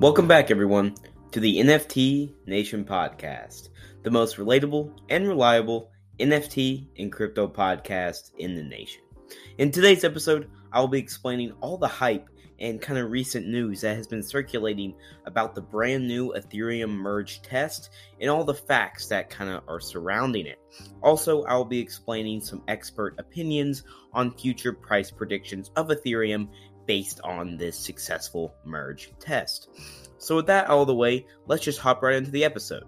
Welcome back, everyone, to the NFT Nation podcast, the most relatable and reliable NFT and crypto podcast in the nation. In today's episode, I will be explaining all the hype and kind of recent news that has been circulating about the brand new Ethereum merge test and all the facts that kind of are surrounding it. Also, I will be explaining some expert opinions on future price predictions of Ethereum based on this successful merge test. So, with that out of the way, let's just hop right into the episode.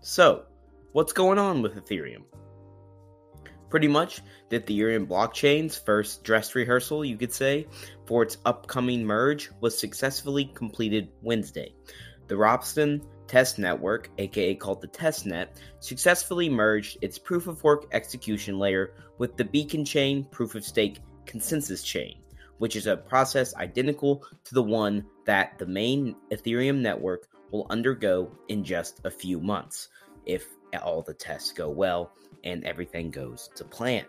So, what's going on with Ethereum? Pretty much, the Ethereum blockchain's first dress rehearsal, you could say, for its upcoming merge was successfully completed Wednesday. The Ropsten Test Network, aka called the Testnet, successfully merged its proof of work execution layer with the Beacon Chain proof of stake consensus chain which is a process identical to the one that the main Ethereum network will undergo in just a few months if all the tests go well and everything goes to plan.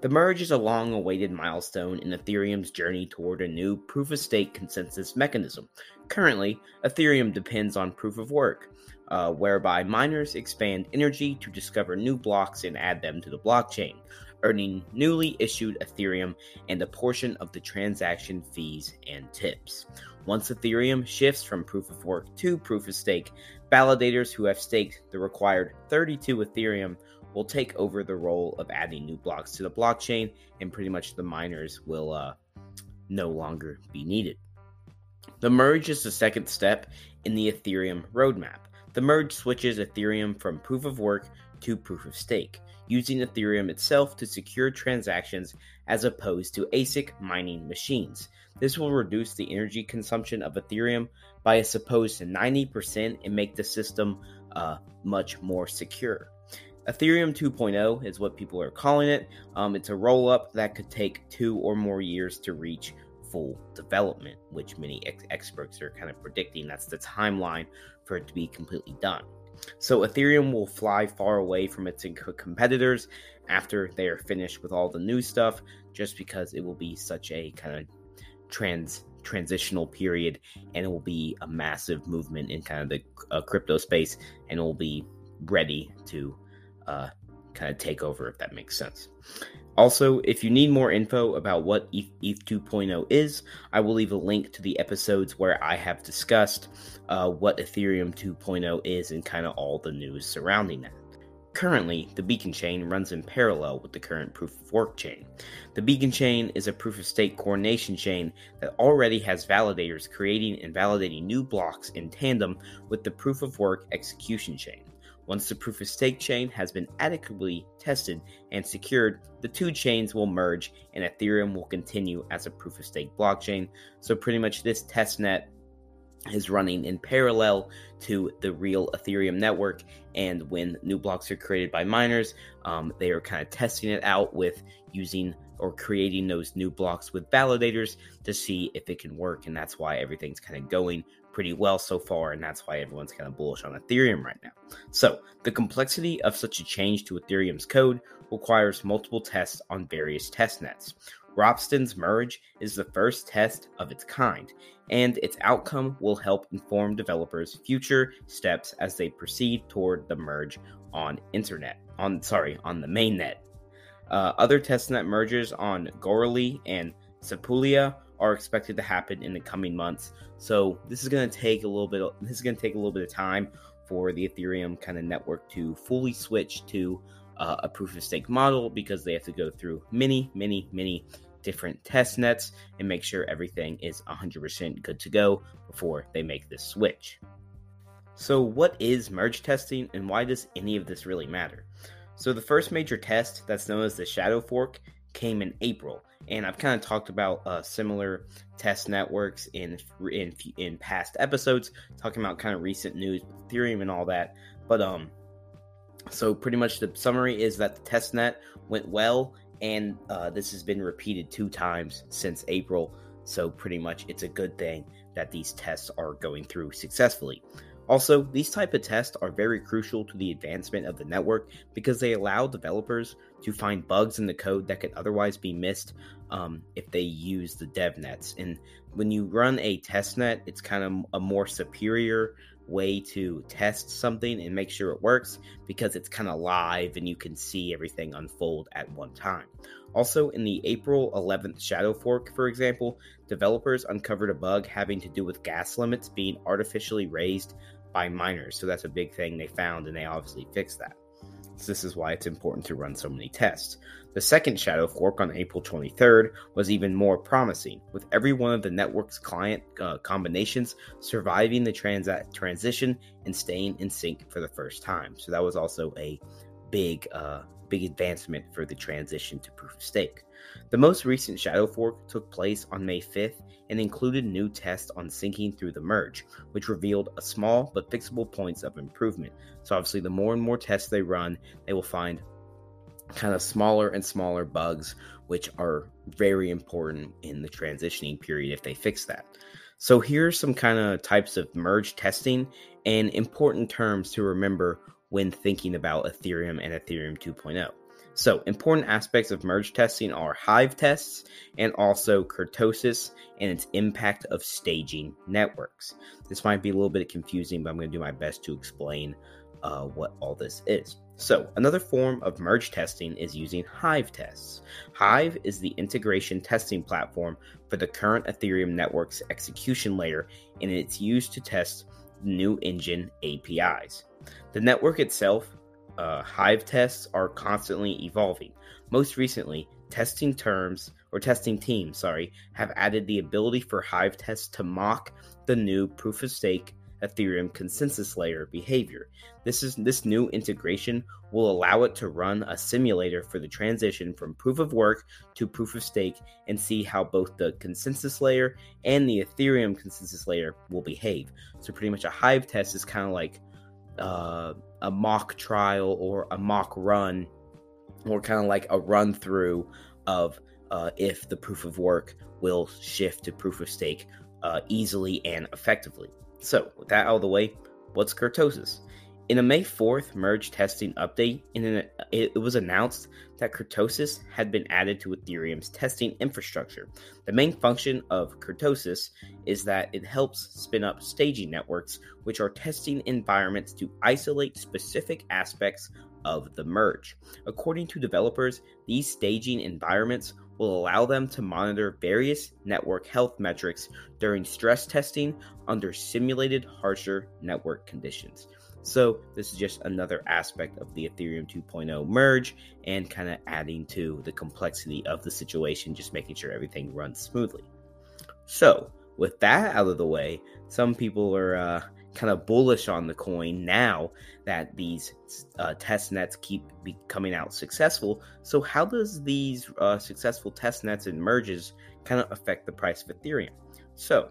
The merge is a long awaited milestone in Ethereum's journey toward a new proof of stake consensus mechanism. Currently, Ethereum depends on proof of work, uh, whereby miners expand energy to discover new blocks and add them to the blockchain earning newly issued Ethereum and a portion of the transaction fees and tips. Once Ethereum shifts from proof of work to proof of stake, validators who have staked the required 32 Ethereum will take over the role of adding new blocks to the blockchain, and pretty much the miners will uh, no longer be needed. The merge is the second step in the Ethereum roadmap. The merge switches Ethereum from proof of work to proof of stake using Ethereum itself to secure transactions as opposed to ASIC mining machines. This will reduce the energy consumption of Ethereum by a supposed 90% and make the system uh, much more secure. Ethereum 2.0 is what people are calling it. Um, it's a roll up that could take two or more years to reach full development, which many ex- experts are kind of predicting that's the timeline for it to be completely done. So Ethereum will fly far away from its competitors after they are finished with all the new stuff, just because it will be such a kind of trans transitional period, and it will be a massive movement in kind of the uh, crypto space, and it will be ready to uh, kind of take over if that makes sense. Also, if you need more info about what ETH, ETH 2.0 is, I will leave a link to the episodes where I have discussed uh, what Ethereum 2.0 is and kind of all the news surrounding that. Currently, the Beacon chain runs in parallel with the current proof of work chain. The Beacon chain is a proof of stake coordination chain that already has validators creating and validating new blocks in tandem with the proof of work execution chain. Once the proof of stake chain has been adequately tested and secured, the two chains will merge and Ethereum will continue as a proof of stake blockchain. So, pretty much, this testnet is running in parallel to the real Ethereum network. And when new blocks are created by miners, um, they are kind of testing it out with using or creating those new blocks with validators to see if it can work. And that's why everything's kind of going pretty well so far, and that's why everyone's kind of bullish on Ethereum right now. So, the complexity of such a change to Ethereum's code requires multiple tests on various testnets. Ropsten's merge is the first test of its kind, and its outcome will help inform developers' future steps as they proceed toward the merge on internet. On sorry, on the mainnet. Uh, other testnet mergers on Goerli and Sepolia are expected to happen in the coming months. So this is going to take a little bit. Of, this is going to take a little bit of time for the Ethereum kind of network to fully switch to uh, a proof of stake model because they have to go through many, many, many different test nets and make sure everything is 100% good to go before they make this switch. So, what is merge testing and why does any of this really matter? So, the first major test that's known as the shadow fork came in April and I've kind of talked about uh, similar test networks in in in past episodes, talking about kind of recent news, Ethereum, and all that. But um, so pretty much the summary is that the test net went well, and uh, this has been repeated two times since April. So pretty much it's a good thing that these tests are going through successfully. Also, these type of tests are very crucial to the advancement of the network because they allow developers to find bugs in the code that could otherwise be missed um, if they use the devnets. And when you run a test net, it's kind of a more superior way to test something and make sure it works because it's kind of live and you can see everything unfold at one time. Also, in the April 11th Shadow Fork, for example, developers uncovered a bug having to do with gas limits being artificially raised by miners. So that's a big thing they found, and they obviously fixed that. So this is why it's important to run so many tests. The second Shadow fork on April 23rd was even more promising, with every one of the network's client uh, combinations surviving the trans- transition and staying in sync for the first time. So that was also a big, uh, big advancement for the transition to proof of stake. The most recent Shadow fork took place on May 5th and included new tests on syncing through the merge, which revealed a small but fixable points of improvement. So obviously, the more and more tests they run, they will find kind of smaller and smaller bugs, which are very important in the transitioning period if they fix that. So here are some kind of types of merge testing and important terms to remember when thinking about Ethereum and Ethereum 2.0. So, important aspects of merge testing are hive tests and also kurtosis and its impact of staging networks. This might be a little bit confusing, but I'm going to do my best to explain uh, what all this is. So, another form of merge testing is using Hive tests. Hive is the integration testing platform for the current Ethereum network's execution layer, and it's used to test new engine APIs. The network itself uh, Hive tests are constantly evolving. Most recently, testing terms or testing teams, sorry, have added the ability for Hive tests to mock the new proof of stake Ethereum consensus layer behavior. This is this new integration will allow it to run a simulator for the transition from proof of work to proof of stake and see how both the consensus layer and the Ethereum consensus layer will behave. So pretty much a Hive test is kind of like uh, a mock trial or a mock run, or kind of like a run through of uh, if the proof of work will shift to proof of stake uh, easily and effectively. So, with that out of the way, what's kurtosis? In a May 4th merge testing update, an, it was announced that kurtosis had been added to Ethereum's testing infrastructure. The main function of kurtosis is that it helps spin up staging networks, which are testing environments to isolate specific aspects of the merge. According to developers, these staging environments will allow them to monitor various network health metrics during stress testing under simulated harsher network conditions. So, this is just another aspect of the Ethereum 2.0 merge and kind of adding to the complexity of the situation, just making sure everything runs smoothly. So, with that out of the way, some people are uh, kind of bullish on the coin now that these uh, test nets keep coming out successful. So, how does these uh, successful test nets and merges kind of affect the price of Ethereum? So,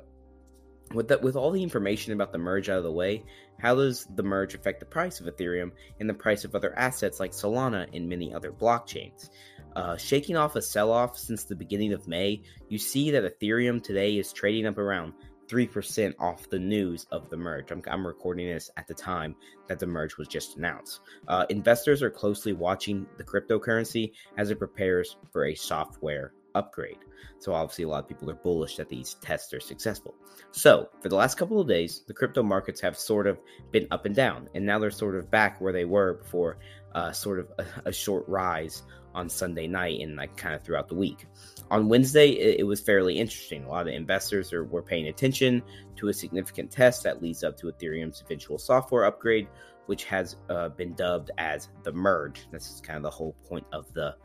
with that, with all the information about the merge out of the way, how does the merge affect the price of Ethereum and the price of other assets like Solana and many other blockchains? Uh, shaking off a sell-off since the beginning of May, you see that Ethereum today is trading up around 3% off the news of the merge. I'm, I'm, recording this at the time that the merge was just announced. Uh, investors are closely watching the cryptocurrency as it prepares for a software upgrade. So obviously, a lot of people are bullish that these tests are successful. So for the last couple of days, the crypto markets have sort of been up and down, and now they're sort of back where they were before, uh, sort of a, a, short rise on Sunday night and like kind of throughout the week. On Wednesday, it, it was fairly interesting. A lot of investors are, were paying attention to a significant test that leads up to Ethereum's eventual software upgrade, which has uh, been dubbed as the merge. This is kind of the whole point of the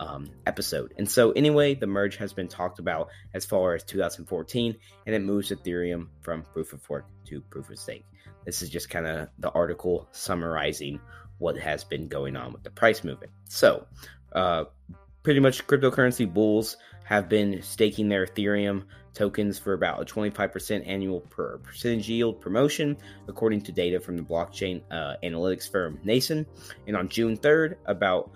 um, episode. And so, anyway, the merge has been talked about as far as 2014, and it moves Ethereum from proof of work to proof of stake. This is just kind of the article summarizing what has been going on with the price movement. So, uh, pretty much cryptocurrency bulls have been staking their Ethereum tokens for about a 25% annual per percentage yield promotion, according to data from the blockchain uh, analytics firm Nansen. And on June 3rd, about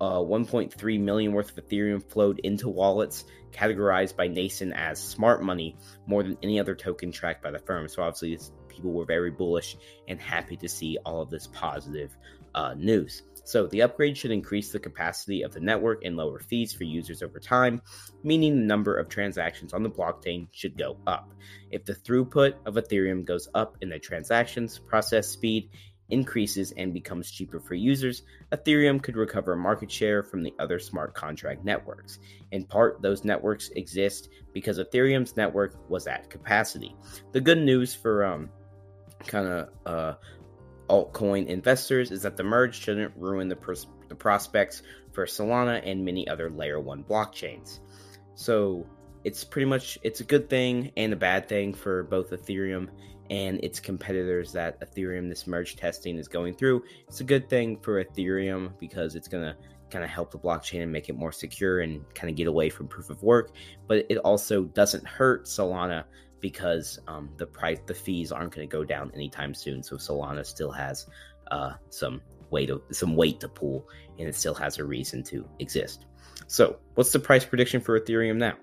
uh, 1.3 million worth of Ethereum flowed into wallets categorized by Nansen as smart money more than any other token tracked by the firm. So obviously, people were very bullish and happy to see all of this positive uh, news. So the upgrade should increase the capacity of the network and lower fees for users over time, meaning the number of transactions on the blockchain should go up. If the throughput of Ethereum goes up and the transactions process speed increases and becomes cheaper for users, Ethereum could recover market share from the other smart contract networks. In part, those networks exist because Ethereum's network was at capacity. The good news for um, kind of uh, altcoin investors is that the merge shouldn't ruin the, pros- the prospects for Solana and many other layer 1 blockchains. So, it's pretty much it's a good thing and a bad thing for both Ethereum and its competitors that Ethereum this merge testing is going through. It's a good thing for Ethereum because it's going to kind of help the blockchain and make it more secure and kind of get away from proof of work, but it also doesn't hurt Solana because um, the price, the fees aren't going to go down anytime soon. So Solana still has uh, some weight, of, some weight to pull, and it still has a reason to exist. So, what's the price prediction for Ethereum now?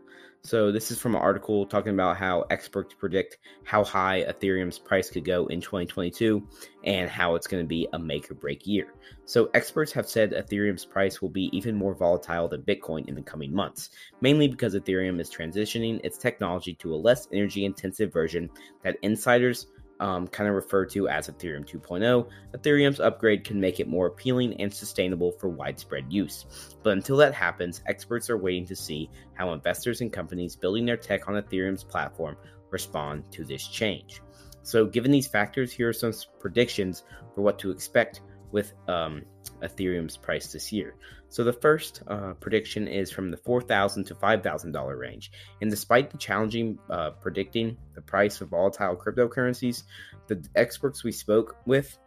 So this is from an article talking about how experts predict how high Ethereum's price could go in 2022 and how it's going to be a make or break year. So experts have said Ethereum's price will be even more volatile than Bitcoin in the coming months, mainly because Ethereum is transitioning its technology to a less energy intensive version that insiders um, kind of referred to as Ethereum 2.0, Ethereum's upgrade can make it more appealing and sustainable for widespread use. But until that happens, experts are waiting to see how investors and companies building their tech on Ethereum's platform respond to this change. So, given these factors, here are some predictions for what to expect with um, Ethereum's price this year. So the first uh, prediction is from the four thousand to five thousand dollar range, and despite the challenging uh, predicting the price of volatile cryptocurrencies, the experts we spoke with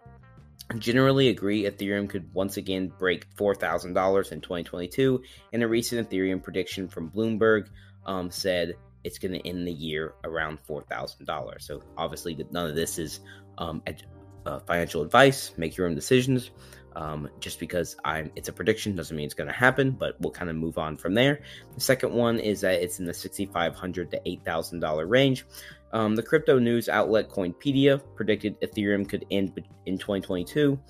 generally agree Ethereum could once again break four thousand dollars in 2022. And a recent Ethereum prediction from Bloomberg um, said it's going to end the year around four thousand dollars. So obviously, none of this is um, uh, financial advice. Make your own decisions. Um, just because I'm, it's a prediction doesn't mean it's going to happen, but we'll kind of move on from there. The second one is that it's in the 6,500 to $8,000 range. Um, the crypto news outlet Coinpedia predicted Ethereum could end in 2022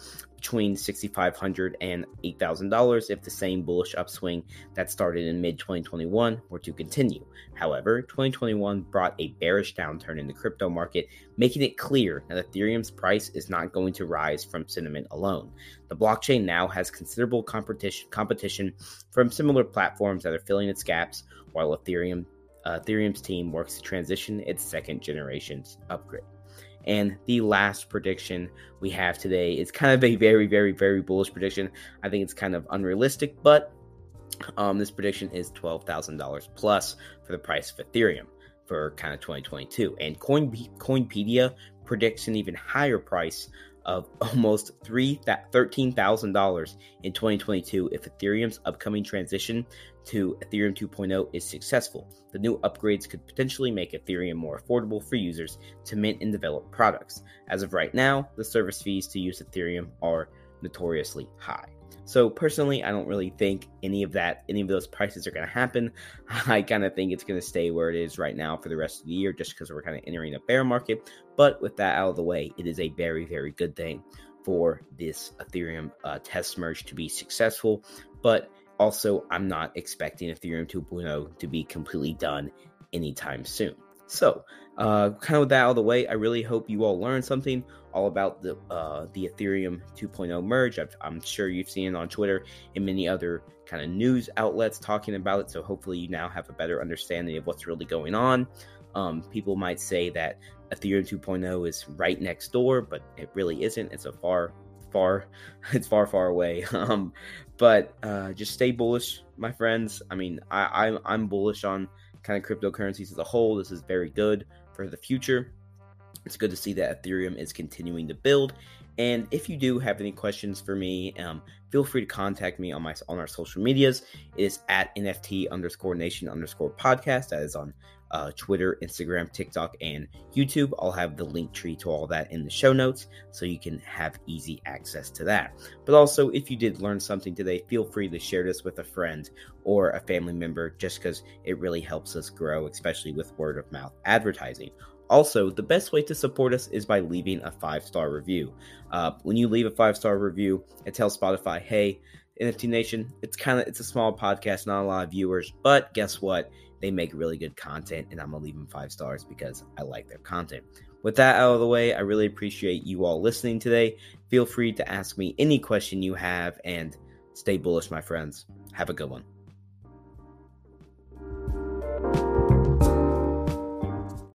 between $6,500 and $8,000 if the same bullish upswing that started in mid 2021 were to continue. However, 2021 brought a bearish downturn in the crypto market, making it clear that Ethereum's price is not going to rise from sentiment alone. The blockchain now has considerable competition, from similar platforms that are filling its gaps, while Ethereum uh, Ethereum's team works to transition its second generation's upgrade. And the last prediction we have today is kind of a very, very, very bullish prediction. I think it's kind of unrealistic, but um, this prediction is $12,000 plus for the price of Ethereum for kind of 2022. And Coin, Coinpedia predicts an even higher price of almost three thirteen thousand dollars in 2022 if Ethereum's upcoming transition to Ethereum 2.0 is successful. The new upgrades could potentially make Ethereum more affordable for users to mint and develop products. As of right now, the service fees to use Ethereum are notoriously high. So personally, I don't really think any of that, any of those prices are going to happen. I kind of think it's going to stay where it is right now for the rest of the year, just because we're kind of entering a bear market. But with that out of the way, it is a very, very good thing for this Ethereum uh, test merge to be successful. But also, I'm not expecting Ethereum 2.0 to be completely done anytime soon. So, uh, kind of with that out of the way, I really hope you all learned something all about the uh, the Ethereum 2.0 merge. i am sure you've seen it on Twitter and many other kind of news outlets talking about it. So hopefully you now have a better understanding of what's really going on. Um, people might say that Ethereum 2.0 is right next door, but it really isn't. It's a far, far, it's far, far away. Um, but uh, just stay bullish, my friends. I mean, I, I I'm bullish on kind of cryptocurrencies as a whole. This is very good for the future. It's good to see that Ethereum is continuing to build. And if you do have any questions for me, um, feel free to contact me on my on our social medias. It is at NFT underscore nation underscore podcast. That is on uh, Twitter, Instagram, TikTok, and YouTube. I'll have the link tree to all that in the show notes so you can have easy access to that. But also, if you did learn something today, feel free to share this with a friend or a family member just because it really helps us grow, especially with word of mouth advertising. Also, the best way to support us is by leaving a five star review. Uh, when you leave a five star review, it tells Spotify, "Hey, NFT Nation, it's kind of it's a small podcast, not a lot of viewers, but guess what? They make really good content, and I'm gonna leave them five stars because I like their content." With that out of the way, I really appreciate you all listening today. Feel free to ask me any question you have, and stay bullish, my friends. Have a good one.